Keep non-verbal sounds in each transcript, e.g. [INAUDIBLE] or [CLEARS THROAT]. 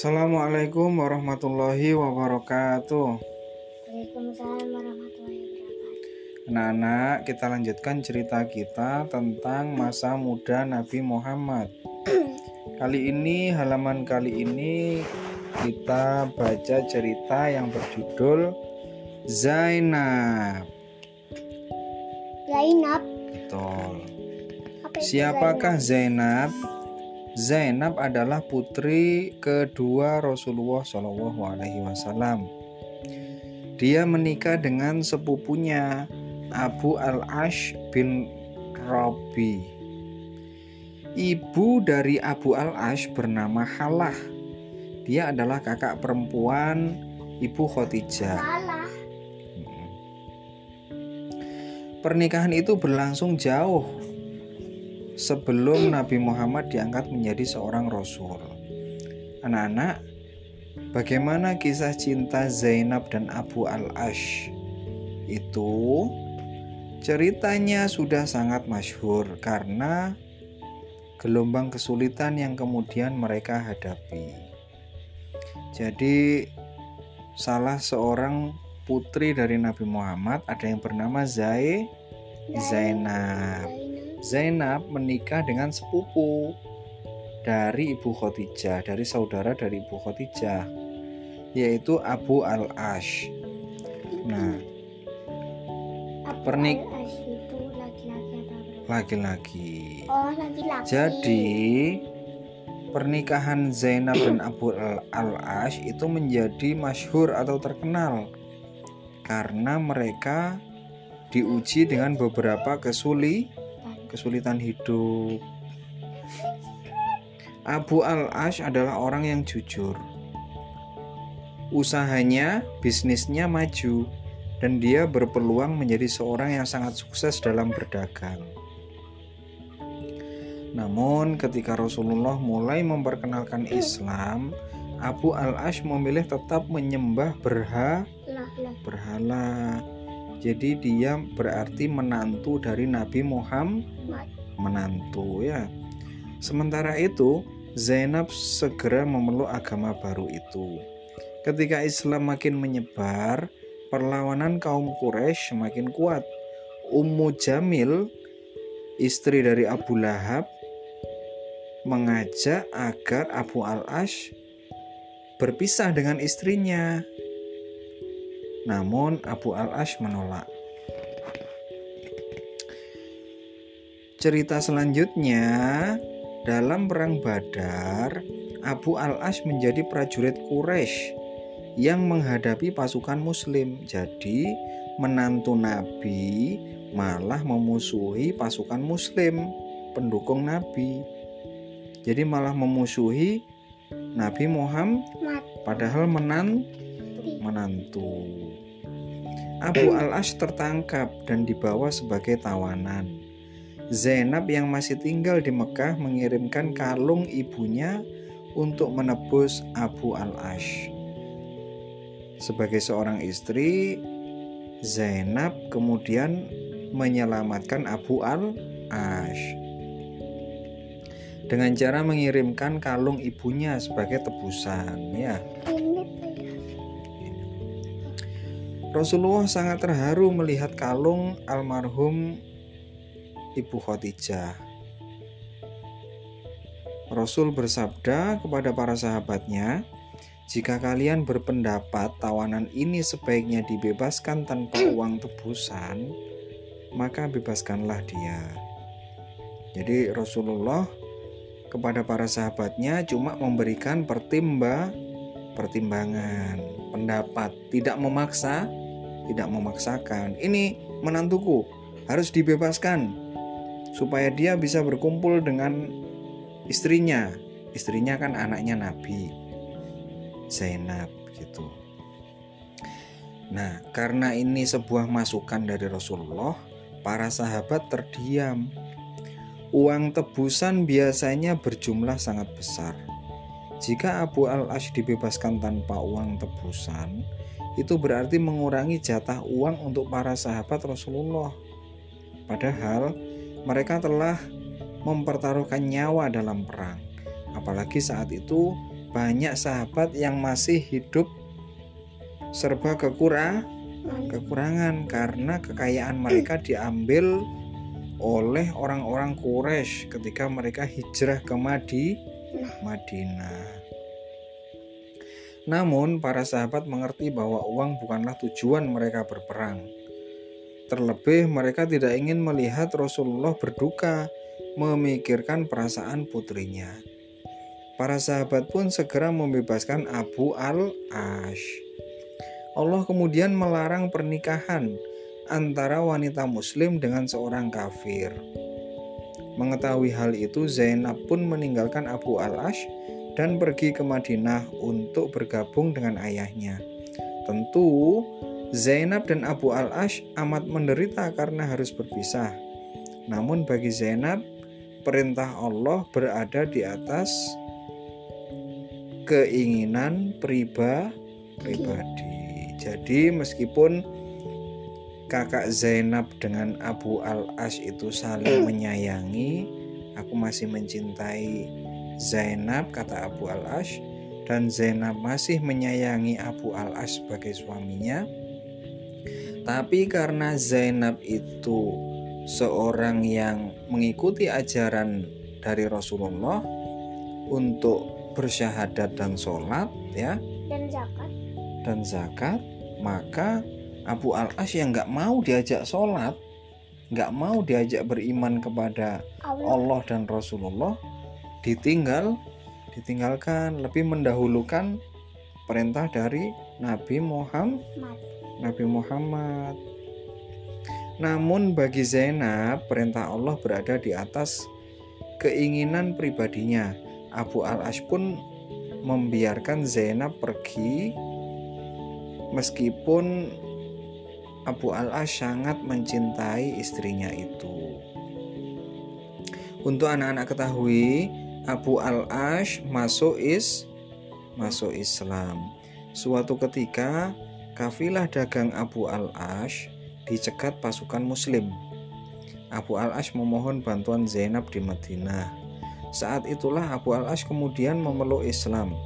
Assalamualaikum warahmatullahi wabarakatuh. Waalaikumsalam warahmatullahi wabarakatuh. Anak-anak, kita lanjutkan cerita kita tentang masa muda Nabi Muhammad. [CLEARS THROAT] Kali ini, halaman kali ini kita baca cerita yang berjudul Zainab. Zainab. Betul. Siapakah Zainab? Zainab adalah putri kedua Rasulullah Shallallahu Alaihi Wasallam. Dia menikah dengan sepupunya Abu Al Ash bin Rabi. Ibu dari Abu Al Ash bernama Halah. Dia adalah kakak perempuan Ibu Khadijah. Salah. Pernikahan itu berlangsung jauh sebelum Nabi Muhammad diangkat menjadi seorang rasul. Anak-anak, bagaimana kisah cinta Zainab dan Abu Al-Ash? Itu ceritanya sudah sangat masyhur karena gelombang kesulitan yang kemudian mereka hadapi. Jadi salah seorang putri dari Nabi Muhammad ada yang bernama Zai Zainab. Zainab. Menikah dengan sepupu dari Ibu Khadijah, dari saudara dari Ibu Khadijah, yaitu Abu Al-Ash. Nah, Abu pernik- laki-laki. Oh, laki-laki. Jadi, pernikahan Zainab dan Abu Al- Al-Ash itu menjadi masyhur atau terkenal karena mereka diuji dengan beberapa kesuli kesulitan hidup. Abu Al-Ash adalah orang yang jujur. Usahanya, bisnisnya maju, dan dia berpeluang menjadi seorang yang sangat sukses dalam berdagang. Namun, ketika Rasulullah mulai memperkenalkan Islam, Abu Al-Ash memilih tetap menyembah lah. berhala. Jadi dia berarti menantu dari Nabi Muhammad, menantu ya. Sementara itu, Zainab segera memeluk agama baru itu. Ketika Islam makin menyebar, perlawanan kaum Quraisy semakin kuat. Ummu Jamil, istri dari Abu Lahab, mengajak agar Abu Al-Ash berpisah dengan istrinya. Namun Abu Al-Ash menolak. Cerita selanjutnya, dalam perang Badar, Abu Al-Ash menjadi prajurit Quraisy yang menghadapi pasukan muslim. Jadi, menantu Nabi malah memusuhi pasukan muslim pendukung Nabi. Jadi malah memusuhi Nabi Muhammad padahal menan menantu. Abu Al-Ash tertangkap dan dibawa sebagai tawanan. Zainab yang masih tinggal di Mekah mengirimkan kalung ibunya untuk menebus Abu Al-Ash. Sebagai seorang istri, Zainab kemudian menyelamatkan Abu Al-Ash dengan cara mengirimkan kalung ibunya sebagai tebusan ya. Rasulullah sangat terharu melihat kalung almarhum Ibu Khadijah. Rasul bersabda kepada para sahabatnya, "Jika kalian berpendapat tawanan ini sebaiknya dibebaskan tanpa uang tebusan, maka bebaskanlah dia." Jadi Rasulullah kepada para sahabatnya cuma memberikan pertimba pertimbangan, pendapat, tidak memaksa, tidak memaksakan. Ini menantuku harus dibebaskan supaya dia bisa berkumpul dengan istrinya. Istrinya kan anaknya Nabi Zainab gitu. Nah, karena ini sebuah masukan dari Rasulullah, para sahabat terdiam. Uang tebusan biasanya berjumlah sangat besar. Jika Abu Al-Ash dibebaskan tanpa uang tebusan, itu berarti mengurangi jatah uang untuk para sahabat Rasulullah. Padahal mereka telah mempertaruhkan nyawa dalam perang. Apalagi saat itu banyak sahabat yang masih hidup serba kekura kekurangan karena kekayaan mereka diambil oleh orang-orang Quraisy ketika mereka hijrah ke Madi, Madinah. Namun para sahabat mengerti bahwa uang bukanlah tujuan mereka berperang. Terlebih mereka tidak ingin melihat Rasulullah berduka, memikirkan perasaan putrinya. Para sahabat pun segera membebaskan Abu al-Ash. Allah kemudian melarang pernikahan antara wanita muslim dengan seorang kafir. Mengetahui hal itu, Zainab pun meninggalkan Abu al-Ash dan pergi ke Madinah untuk bergabung dengan ayahnya. Tentu, Zainab dan Abu al-Ash amat menderita karena harus berpisah. Namun bagi Zainab, perintah Allah berada di atas keinginan priba pribadi. Jadi meskipun kakak Zainab dengan Abu Al-As itu saling menyayangi, aku masih mencintai Zainab kata Abu Al-As dan Zainab masih menyayangi Abu Al-As sebagai suaminya. Tapi karena Zainab itu seorang yang mengikuti ajaran dari Rasulullah untuk bersyahadat dan sholat ya dan zakat dan zakat maka Abu al As yang nggak mau diajak sholat nggak mau diajak beriman kepada Allah. Allah dan Rasulullah ditinggal ditinggalkan lebih mendahulukan perintah dari Nabi Muhammad. Nabi Muhammad. Namun bagi Zainab perintah Allah berada di atas keinginan pribadinya. Abu al-Ash pun membiarkan Zainab pergi. Meskipun Abu al-Ash sangat mencintai istrinya itu. Untuk anak-anak ketahui, Abu al-Ash masuk is masuk Islam. Suatu ketika, kafilah dagang Abu al-Ash dicegat pasukan muslim. Abu al-Ash memohon bantuan Zainab di Madinah. Saat itulah Abu al-Ash kemudian memeluk Islam.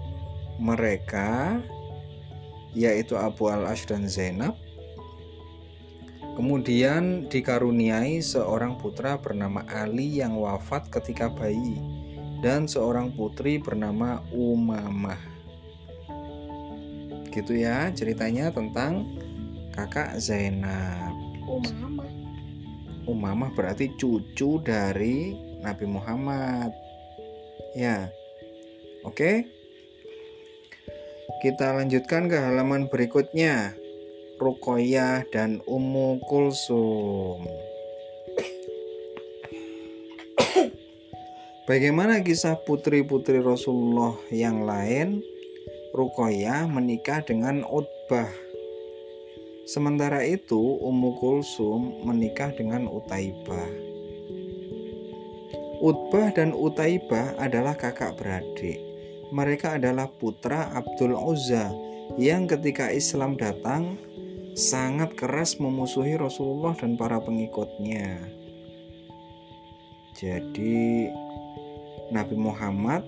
Mereka yaitu Abu al-Ash dan Zainab kemudian dikaruniai seorang putra bernama Ali yang wafat ketika bayi dan seorang putri bernama Umamah. Gitu ya ceritanya tentang kakak Zainab. Umamah. Umamah berarti cucu dari Nabi Muhammad. Ya. Oke. Kita lanjutkan ke halaman berikutnya. Rukoyah dan Ummu Kulsum. Bagaimana kisah putri-putri Rasulullah yang lain? Rukoyah menikah dengan Utbah. Sementara itu, Ummu Kulsum menikah dengan Utaibah. Utbah dan Utaibah adalah kakak beradik. Mereka adalah putra Abdul Uzza yang ketika Islam datang sangat keras memusuhi Rasulullah dan para pengikutnya. Jadi Nabi Muhammad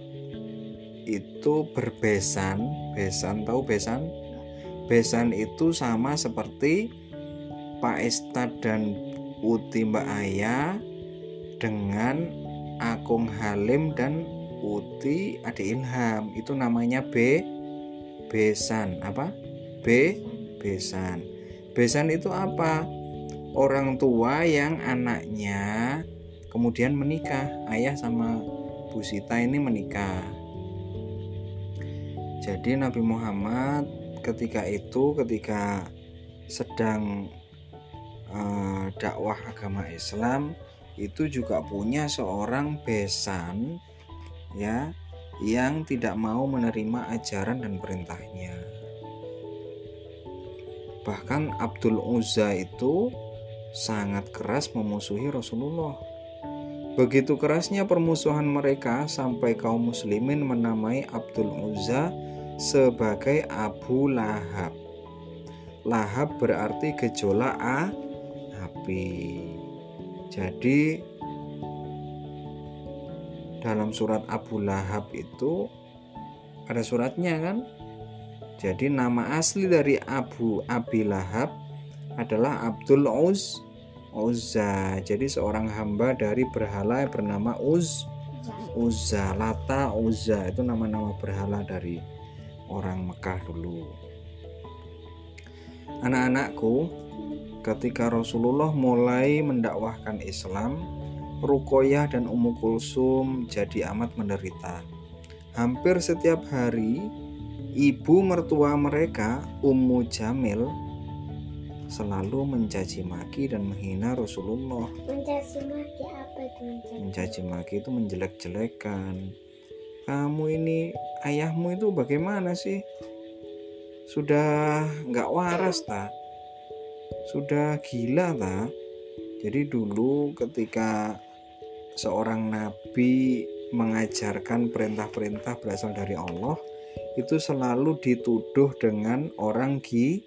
itu berbesan, besan tahu besan? Besan itu sama seperti Pak Estad dan Uti Mbak Ayah dengan Akung Halim dan Uti Adi Ilham. Itu namanya B besan apa? B besan. Besan itu apa? Orang tua yang anaknya kemudian menikah ayah sama Bu Sita ini menikah jadi Nabi Muhammad ketika itu ketika sedang uh, dakwah agama Islam itu juga punya seorang besan ya yang tidak mau menerima ajaran dan perintahnya. Bahkan Abdul Uzza itu sangat keras memusuhi Rasulullah. Begitu kerasnya permusuhan mereka sampai kaum muslimin menamai Abdul Uzza sebagai Abu Lahab. Lahab berarti gejolak a, api. Jadi dalam surat Abu Lahab itu ada suratnya kan jadi nama asli dari Abu Abi Lahab adalah Abdul Uz Uzza. Jadi seorang hamba dari berhala yang bernama Uz Uzza Lata Uzza. Itu nama-nama berhala dari orang Mekah dulu. Anak-anakku ketika Rasulullah mulai mendakwahkan Islam Rukoyah dan Ummu Kulsum jadi amat menderita. Hampir setiap hari ibu mertua mereka Ummu Jamil selalu mencaci maki dan menghina Rasulullah. Mencaci maki apa itu mencaci? Mencaci maki itu menjelek-jelekan. Kamu ini ayahmu itu bagaimana sih? Sudah nggak waras ta? Sudah gila ta? Jadi dulu ketika seorang nabi mengajarkan perintah-perintah berasal dari Allah, itu selalu dituduh dengan orang gi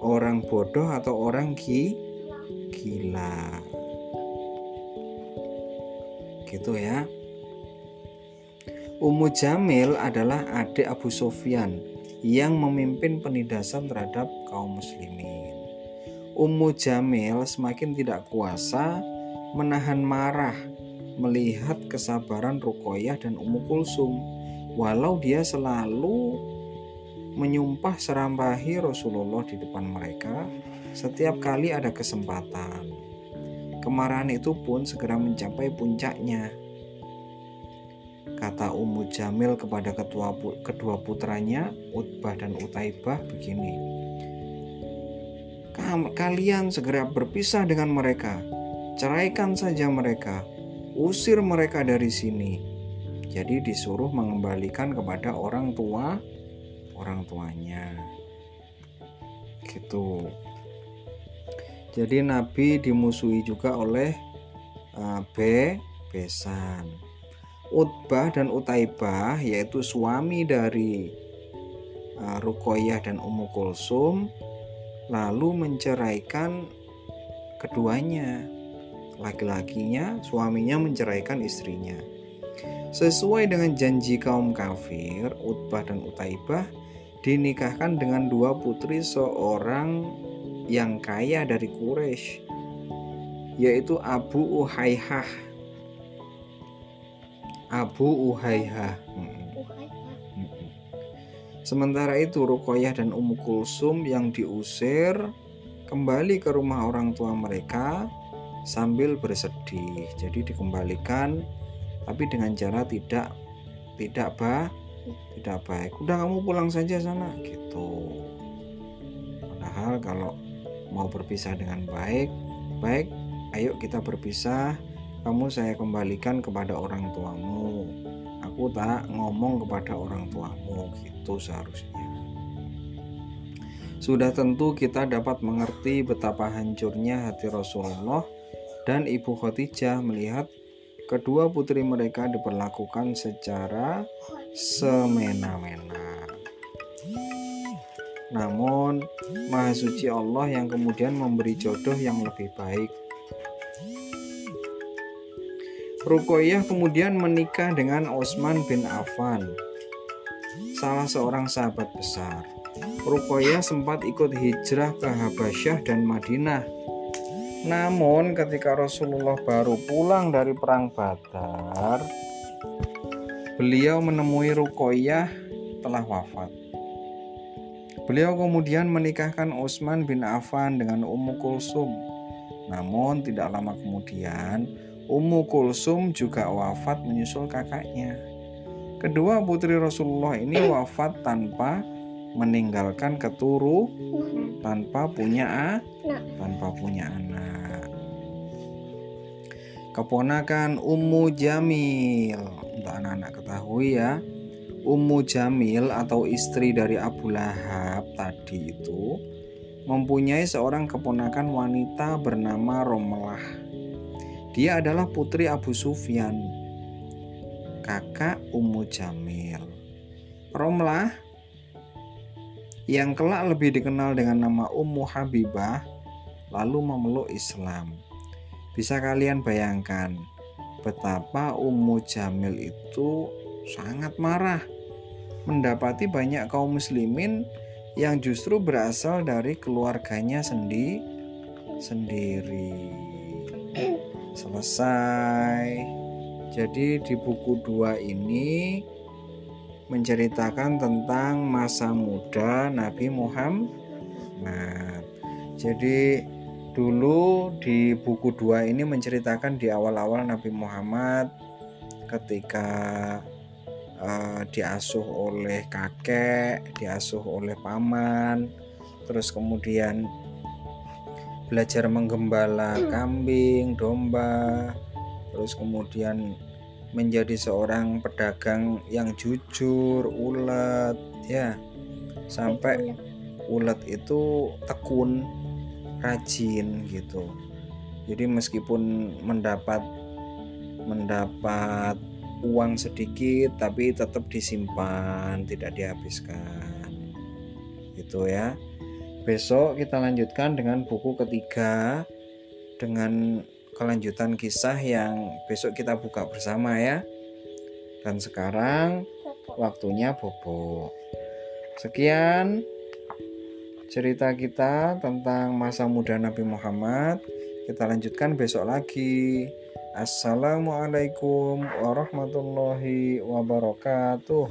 orang bodoh atau orang gi gila. Gitu ya. Ummu Jamil adalah adik Abu Sofyan yang memimpin penindasan terhadap kaum muslimin. Ummu Jamil semakin tidak kuasa menahan marah melihat kesabaran Rukoyah dan Ummu Kulsum. Walau dia selalu menyumpah serambahi Rasulullah di depan mereka setiap kali ada kesempatan. Kemarahan itu pun segera mencapai puncaknya. Kata Ummu Jamil kepada ketua kedua putranya, Utbah dan Utaibah begini. Kalian segera berpisah dengan mereka. Ceraikan saja mereka. Usir mereka dari sini jadi disuruh mengembalikan kepada orang tua orang tuanya. Gitu. Jadi Nabi dimusuhi juga oleh uh, B Besan. Utbah dan Utaibah yaitu suami dari uh, Rukoyah dan Ummu Kulsum lalu menceraikan keduanya. Laki-lakinya, suaminya menceraikan istrinya. Sesuai dengan janji kaum kafir, Utbah dan Utaibah dinikahkan dengan dua putri seorang yang kaya dari Quraisy, yaitu Abu Uhaihah. Abu Uhaihah. Sementara itu Rukoyah dan Ummu Kulsum yang diusir kembali ke rumah orang tua mereka sambil bersedih. Jadi dikembalikan tapi dengan cara tidak tidak bah tidak baik. Udah kamu pulang saja sana gitu. Padahal kalau mau berpisah dengan baik baik ayo kita berpisah. Kamu saya kembalikan kepada orang tuamu. Aku tak ngomong kepada orang tuamu gitu seharusnya. Sudah tentu kita dapat mengerti betapa hancurnya hati Rasulullah dan Ibu Khadijah melihat kedua putri mereka diperlakukan secara semena-mena. Namun, Maha Suci Allah yang kemudian memberi jodoh yang lebih baik. Rukoyah kemudian menikah dengan Osman bin Affan, salah seorang sahabat besar. Rukoyah sempat ikut hijrah ke Habasyah dan Madinah namun ketika Rasulullah baru pulang dari perang Badar, beliau menemui Rukoyah telah wafat. Beliau kemudian menikahkan Utsman bin Affan dengan Ummu Kulsum. Namun tidak lama kemudian Ummu Kulsum juga wafat menyusul kakaknya. Kedua putri Rasulullah ini wafat tanpa meninggalkan keturu tanpa punya tanpa punya anak keponakan Ummu Jamil. Untuk anak-anak ketahui ya, Ummu Jamil atau istri dari Abu Lahab tadi itu mempunyai seorang keponakan wanita bernama Romlah. Dia adalah putri Abu Sufyan, kakak Ummu Jamil. Romlah yang kelak lebih dikenal dengan nama Ummu Habibah lalu memeluk Islam. Bisa kalian bayangkan betapa Ummu Jamil itu sangat marah mendapati banyak kaum muslimin yang justru berasal dari keluarganya sendi sendiri. Selesai. Jadi di buku dua ini menceritakan tentang masa muda Nabi Muhammad. Jadi dulu di buku dua ini menceritakan di awal-awal Nabi Muhammad ketika uh, diasuh oleh kakek, diasuh oleh paman, terus kemudian belajar menggembala kambing, domba, terus kemudian menjadi seorang pedagang yang jujur, ulet, ya, sampai ulet itu tekun, rajin gitu. Jadi meskipun mendapat mendapat uang sedikit tapi tetap disimpan, tidak dihabiskan. Gitu ya. Besok kita lanjutkan dengan buku ketiga dengan kelanjutan kisah yang besok kita buka bersama ya. Dan sekarang waktunya bobo. Sekian cerita kita tentang masa muda Nabi Muhammad. Kita lanjutkan besok lagi. Assalamualaikum warahmatullahi wabarakatuh.